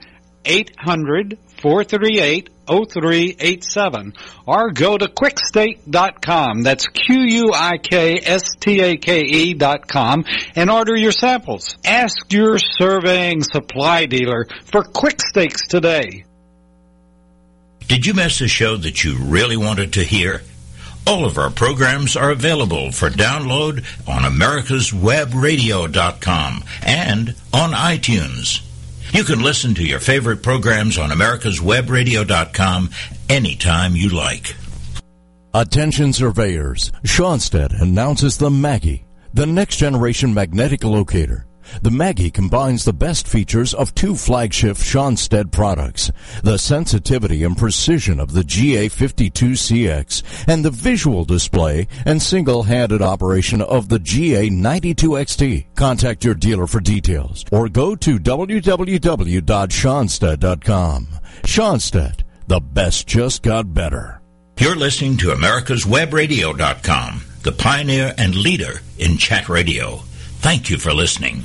800 438 0387 or go to quikstake.com. That's Q-U-I-K-S-T-A-K-E dot com and order your samples. Ask your surveying supply dealer for Quik Stakes today. Did you miss a show that you really wanted to hear? All of our programs are available for download on americaswebradio.com and on iTunes. You can listen to your favorite programs on americaswebradio.com anytime you like. Attention surveyors. Schonstedt announces the Maggie, the next generation magnetic locator. The Maggie combines the best features of two flagship Schonstedt products, the sensitivity and precision of the GA52CX and the visual display and single-handed operation of the GA92XT. Contact your dealer for details or go to www.schonstedt.com. Schonstedt, the best just got better. You're listening to americaswebradio.com, the pioneer and leader in chat radio. Thank you for listening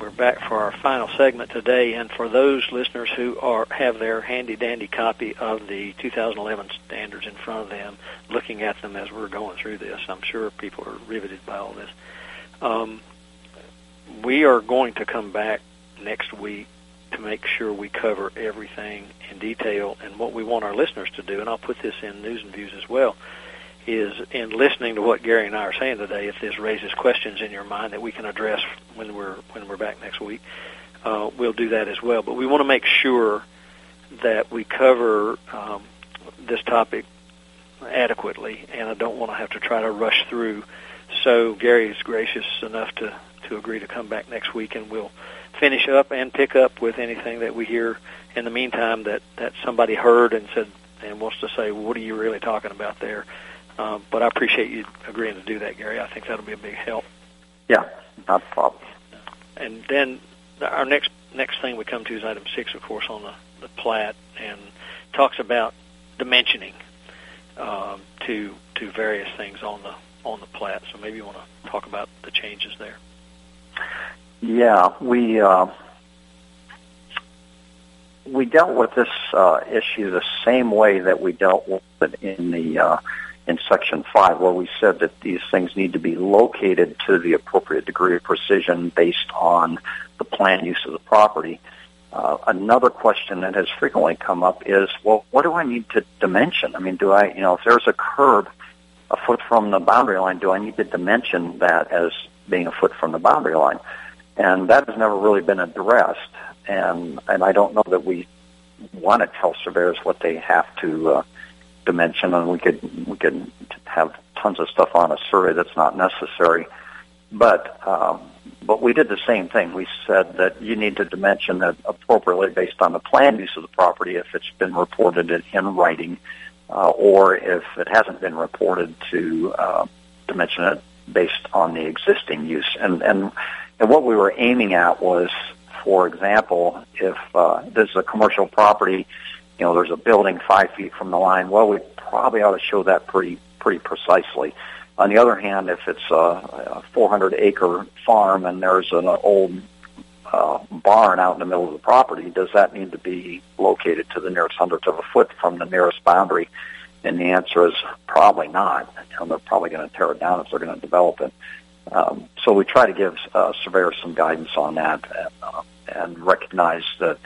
We're back for our final segment today. And for those listeners who are have their handy dandy copy of the 2011 standards in front of them, looking at them as we're going through this, I'm sure people are riveted by all this. Um, we are going to come back next week to make sure we cover everything in detail and what we want our listeners to do. And I'll put this in news and views as well is in listening to what Gary and I are saying today. If this raises questions in your mind that we can address when we're when we're back next week, uh, we'll do that as well. But we want to make sure that we cover um, this topic adequately, and I don't want to have to try to rush through. So Gary is gracious enough to to agree to come back next week, and we'll finish up and pick up with anything that we hear in the meantime that that somebody heard and said and wants to say, well, what are you really talking about there? Um, but I appreciate you agreeing to do that, Gary. I think that'll be a big help. Yeah, not a problem. And then our next next thing we come to is item six, of course, on the, the plat, and talks about dimensioning um, to to various things on the on the plat. So maybe you want to talk about the changes there. Yeah, we uh, we dealt with this uh, issue the same way that we dealt with it in the uh, in Section 5, where we said that these things need to be located to the appropriate degree of precision based on the plan use of the property. Uh, another question that has frequently come up is, well, what do I need to dimension? I mean, do I, you know, if there's a curb a foot from the boundary line, do I need to dimension that as being a foot from the boundary line? And that has never really been addressed. And, and I don't know that we want to tell surveyors what they have to uh, dimension, and we could we could have tons of stuff on a survey that's not necessary. But um, but we did the same thing. We said that you need to dimension it appropriately based on the plan use of the property if it's been reported in, in writing, uh, or if it hasn't been reported to uh, dimension it based on the existing use. And and and what we were aiming at was, for example, if uh, is a commercial property you know, there's a building five feet from the line. Well, we probably ought to show that pretty pretty precisely. On the other hand, if it's a, a 400 acre farm and there's an old uh, barn out in the middle of the property, does that need to be located to the nearest hundredth of a foot from the nearest boundary? And the answer is probably not. Know, they're probably going to tear it down if they're going to develop it. Um, so we try to give uh, surveyors some guidance on that and, uh, and recognize that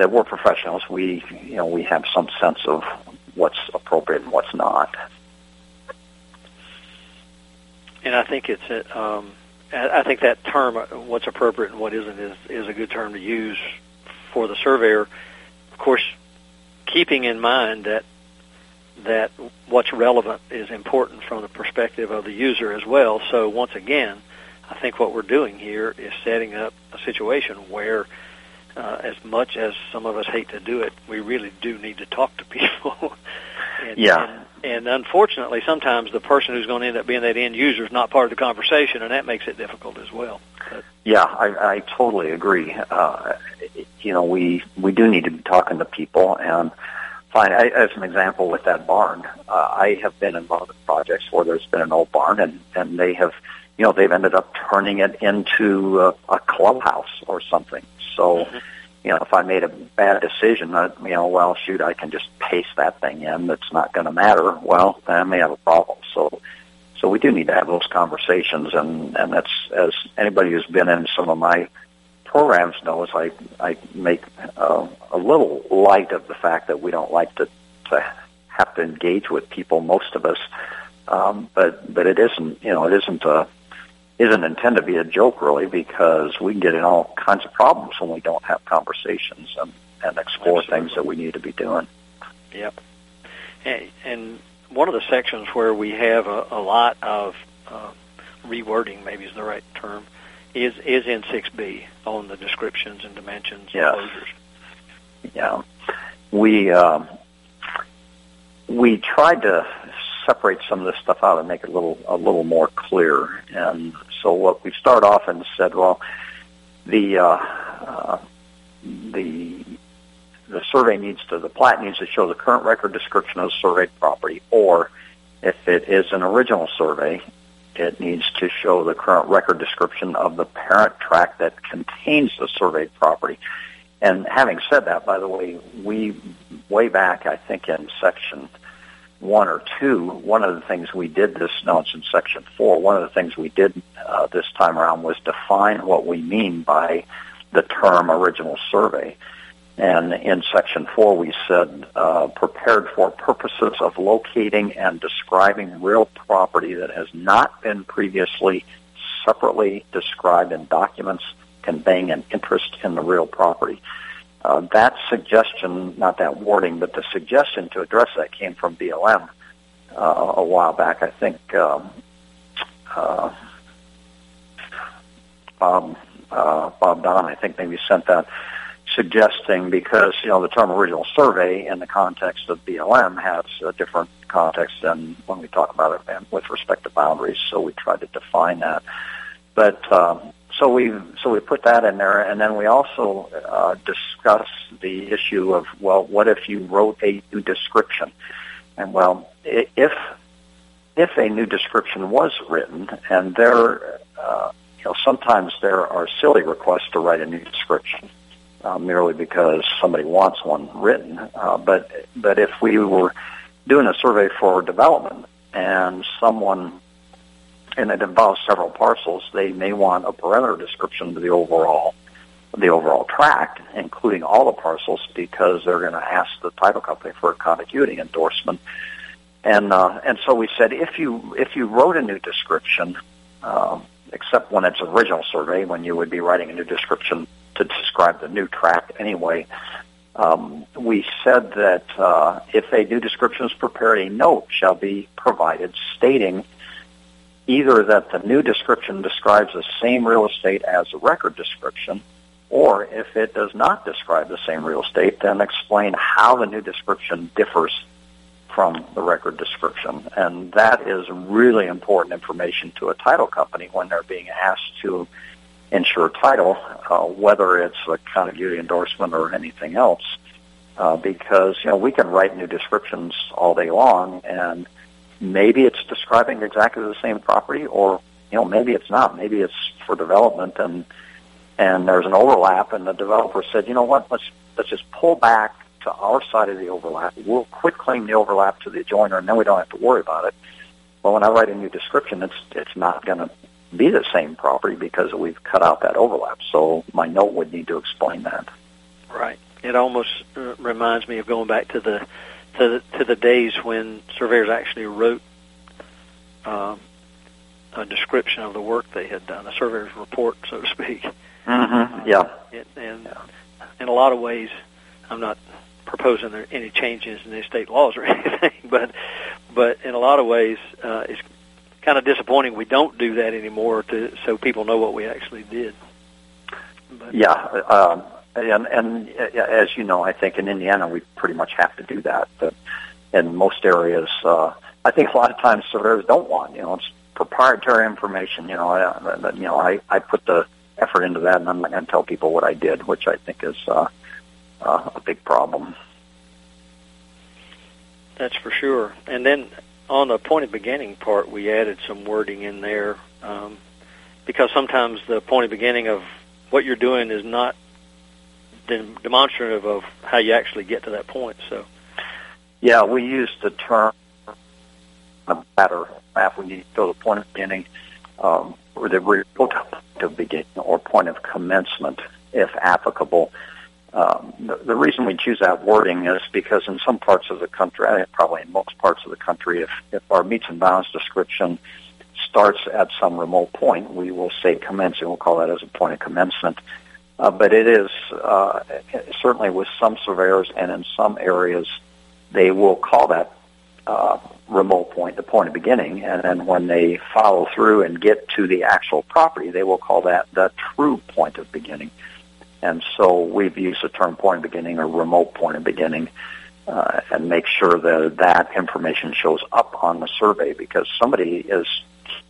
that we're professionals. We, you know, we have some sense of what's appropriate and what's not. And I think it's um, I think that term, uh, what's appropriate and what isn't, is is a good term to use for the surveyor. Of course, keeping in mind that that what's relevant is important from the perspective of the user as well. So once again, I think what we're doing here is setting up a situation where uh, as much as some of us hate to do it, we really do need to talk to people. and, yeah. And, and unfortunately, sometimes the person who's going to end up being that end user is not part of the conversation, and that makes it difficult as well. But, yeah, I, I totally agree. Uh, you know, we we do need to be talking to people, and fine. I, as an example, with that barn, uh, I have been involved in projects where there's been an old barn, and and they have, you know, they've ended up turning it into a, a clubhouse or something. So, mm-hmm. you know, if I made a bad decision, I, you know, well, shoot, I can just paste that thing in. That's not going to matter. Well, then I may have a problem. So, so we do need to have those conversations, and and that's as anybody who's been in some of my programs knows. I I make uh, a little light of the fact that we don't like to to have to engage with people. Most of us, um, but but it isn't. You know, it isn't a isn't intended to be a joke really because we can get in all kinds of problems when we don't have conversations and, and explore Absolutely. things that we need to be doing. Yep. And, and one of the sections where we have a, a lot of uh, rewording, maybe is the right term, is is in 6B on the descriptions and dimensions yes. and closures. Yeah. We um, we tried to separate some of this stuff out and make it a little a little more clear. And so what we start off and said, well, the uh, uh, the the survey needs to the plat needs to show the current record description of the surveyed property, or if it is an original survey, it needs to show the current record description of the parent tract that contains the surveyed property. And having said that, by the way, we way back, I think in section one or two, one of the things we did this, no, it's in section four, one of the things we did uh, this time around was define what we mean by the term original survey. And in section four, we said uh, prepared for purposes of locating and describing real property that has not been previously separately described in documents conveying an interest in the real property. Uh, that suggestion, not that warning, but the suggestion to address that came from BLM uh, a while back. I think um, uh, Bob uh, Bob Don, I think maybe sent that suggesting because you know the term original survey in the context of BLM has a different context than when we talk about it with respect to boundaries. So we tried to define that. But um, so we so we put that in there, and then we also uh, discussed the issue of well, what if you wrote a new description? And well, if if a new description was written, and there, uh, you know, sometimes there are silly requests to write a new description. Uh, merely because somebody wants one written, uh, but but if we were doing a survey for development and someone and it involves several parcels, they may want a perimeter description of the overall the overall tract, including all the parcels, because they're going to ask the title company for a contiguity endorsement. And uh, and so we said if you if you wrote a new description, uh, except when it's original survey, when you would be writing a new description to describe the new tract anyway, um, we said that uh, if a new description is prepared, a note shall be provided stating either that the new description describes the same real estate as the record description, or if it does not describe the same real estate, then explain how the new description differs from the record description. And that is really important information to a title company when they're being asked to insure title, uh, whether it's a contiguity endorsement or anything else. Uh, because, you know, we can write new descriptions all day long and maybe it's describing exactly the same property, or you know maybe it's not. Maybe it's for development, and and there's an overlap, and the developer said, you know what, let's let's just pull back to our side of the overlap. We'll quit claim the overlap to the adjoiner, and then we don't have to worry about it. Well, when I write a new description, it's it's not going to be the same property because we've cut out that overlap. So my note would need to explain that. Right. It almost uh, reminds me of going back to the to the, to the days when surveyors actually wrote um, a description of the work they had done, a surveyor's report, so to speak. Mm-hmm. Yeah. It, and yeah. in a lot of ways, I'm not proposing there any changes in the state laws or anything, but but in a lot of ways, uh, it's kind of disappointing we don't do that anymore, to so people know what we actually did. But, yeah. Um, and and as you know, I think in Indiana we pretty much have to do that. But in most areas, uh, I think a lot of times surveyors don't want. You know, it's proprietary information. You know, I, you know, I I put the effort into that, and I'm not going to tell people what I did, which I think is uh, uh, a big problem. That's for sure. And then on the point of beginning part, we added some wording in there um, because sometimes the point of beginning of what you're doing is not demonstrative of how you actually get to that point. So, yeah, we use the term a matter map. We need go to the point of beginning, um, or the real point of beginning, or point of commencement, if applicable. Um, the, the reason we choose that wording is because in some parts of the country, probably in most parts of the country, if, if our metes and bounds description starts at some remote point, we will say commencing. We'll call that as a point of commencement. Uh, but it is uh, certainly with some surveyors and in some areas, they will call that uh, remote point the point of beginning, and then when they follow through and get to the actual property, they will call that the true point of beginning. And so we've used the term point of beginning or remote point of beginning uh, and make sure that that information shows up on the survey because somebody is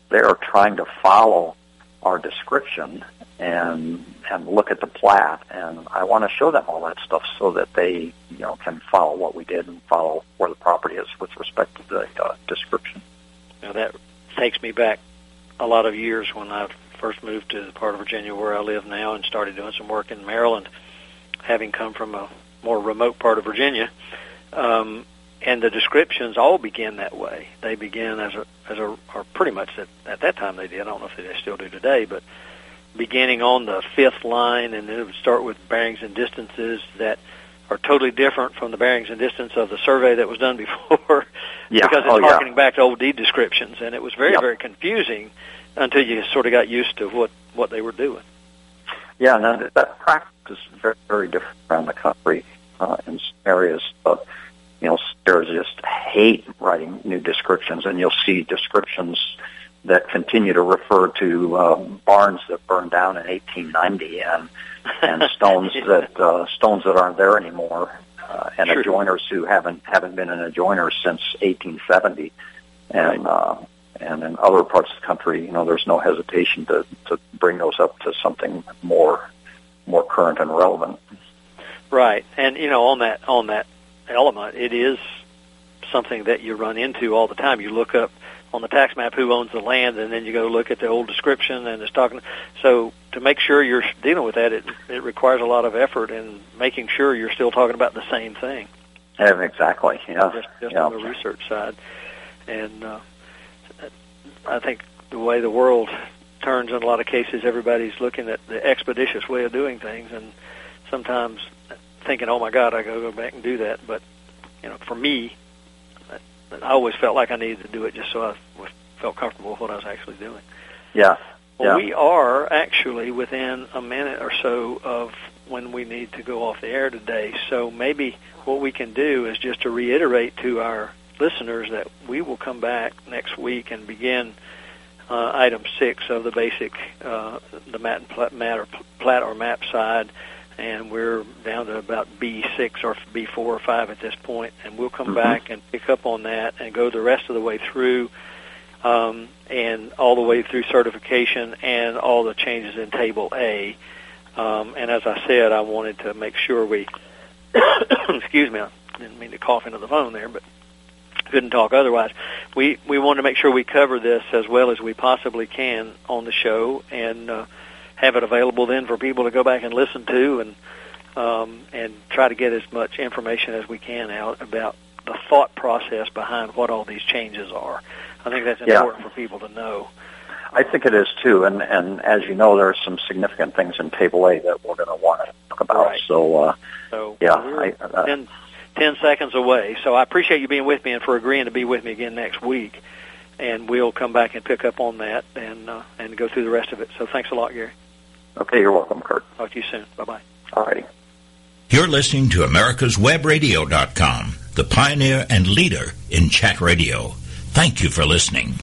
there trying to follow our description and and look at the plat and I want to show them all that stuff so that they you know can follow what we did and follow where the property is with respect to the uh, description. Now that takes me back a lot of years when I first moved to the part of Virginia where I live now and started doing some work in Maryland, having come from a more remote part of Virginia. Um, and the descriptions all begin that way. They begin as a as a or pretty much at, at that time they did. I don't know if they still do today, but beginning on the fifth line, and then it would start with bearings and distances that are totally different from the bearings and distance of the survey that was done before, yeah. because it's oh, harkening yeah. back to old deed descriptions, and it was very Yep. very confusing until you sort of got used to what what they were doing. Yeah, now that, that practice is very, very different around the country uh, in areas. of you know, stairs just hate writing new descriptions, and you'll see descriptions that continue to refer to uh, barns that burned down in 1890 and and stones that uh, stones that aren't there anymore, uh, and Sure. adjoiners who haven't haven't been an adjoiner since 1870, and uh, and in other parts of the country, you know, there's no hesitation to to bring those up to something more more current and relevant. Right, and you know, on that on that element, it is something that you run into all the time. You look up on the tax map who owns the land, and then you go look at the old description, and it's talking. So to make sure you're dealing with that, it it requires a lot of effort in making sure you're still talking about the same thing, Yeah, exactly. Yeah, just just yeah. on the research side. And uh, I think the way the world turns in a lot of cases, everybody's looking at the expeditious way of doing things, and sometimes thinking, "Oh my God, I gotta go back and do that." But you know, for me, I, I always felt like I needed to do it just so I was, felt comfortable with what I was actually doing. yeah, Well, Yeah. we are actually within a minute or so of when we need to go off the air today. So maybe what we can do is just to reiterate to our listeners that we will come back next week and begin uh, item six of the basic, uh, the mat, and plat, mat or plat or map side, and we're down to about B6 or B4 or 5 at this point, and we'll come Mhm. back and pick up on that and go the rest of the way through um, and all the way through certification and all the changes in Table A. Um, and as I said, I wanted to make sure we, excuse me, I didn't mean to cough into the phone there, but couldn't talk otherwise. We we want to make sure we cover this as well as we possibly can on the show and uh, have it available then for people to go back and listen to and um, and try to get as much information as we can out about the thought process behind what all these changes are. I think that's Yeah. important for people to know. I think it is too. And and as you know, there are some significant things in Table A that we're going to want to talk about. Right. So uh, So Yeah, we're I- uh, 10, 10 seconds away. So I appreciate you being with me and for agreeing to be with me again next week. And we'll come back and pick up on that and uh, and go through the rest of it. So thanks a lot, Gary. Okay, you're welcome, Curt. Talk to you soon. Bye bye. All righty. You're listening to America'sWebRadio.com, the pioneer and leader in chat radio. Thank you for listening.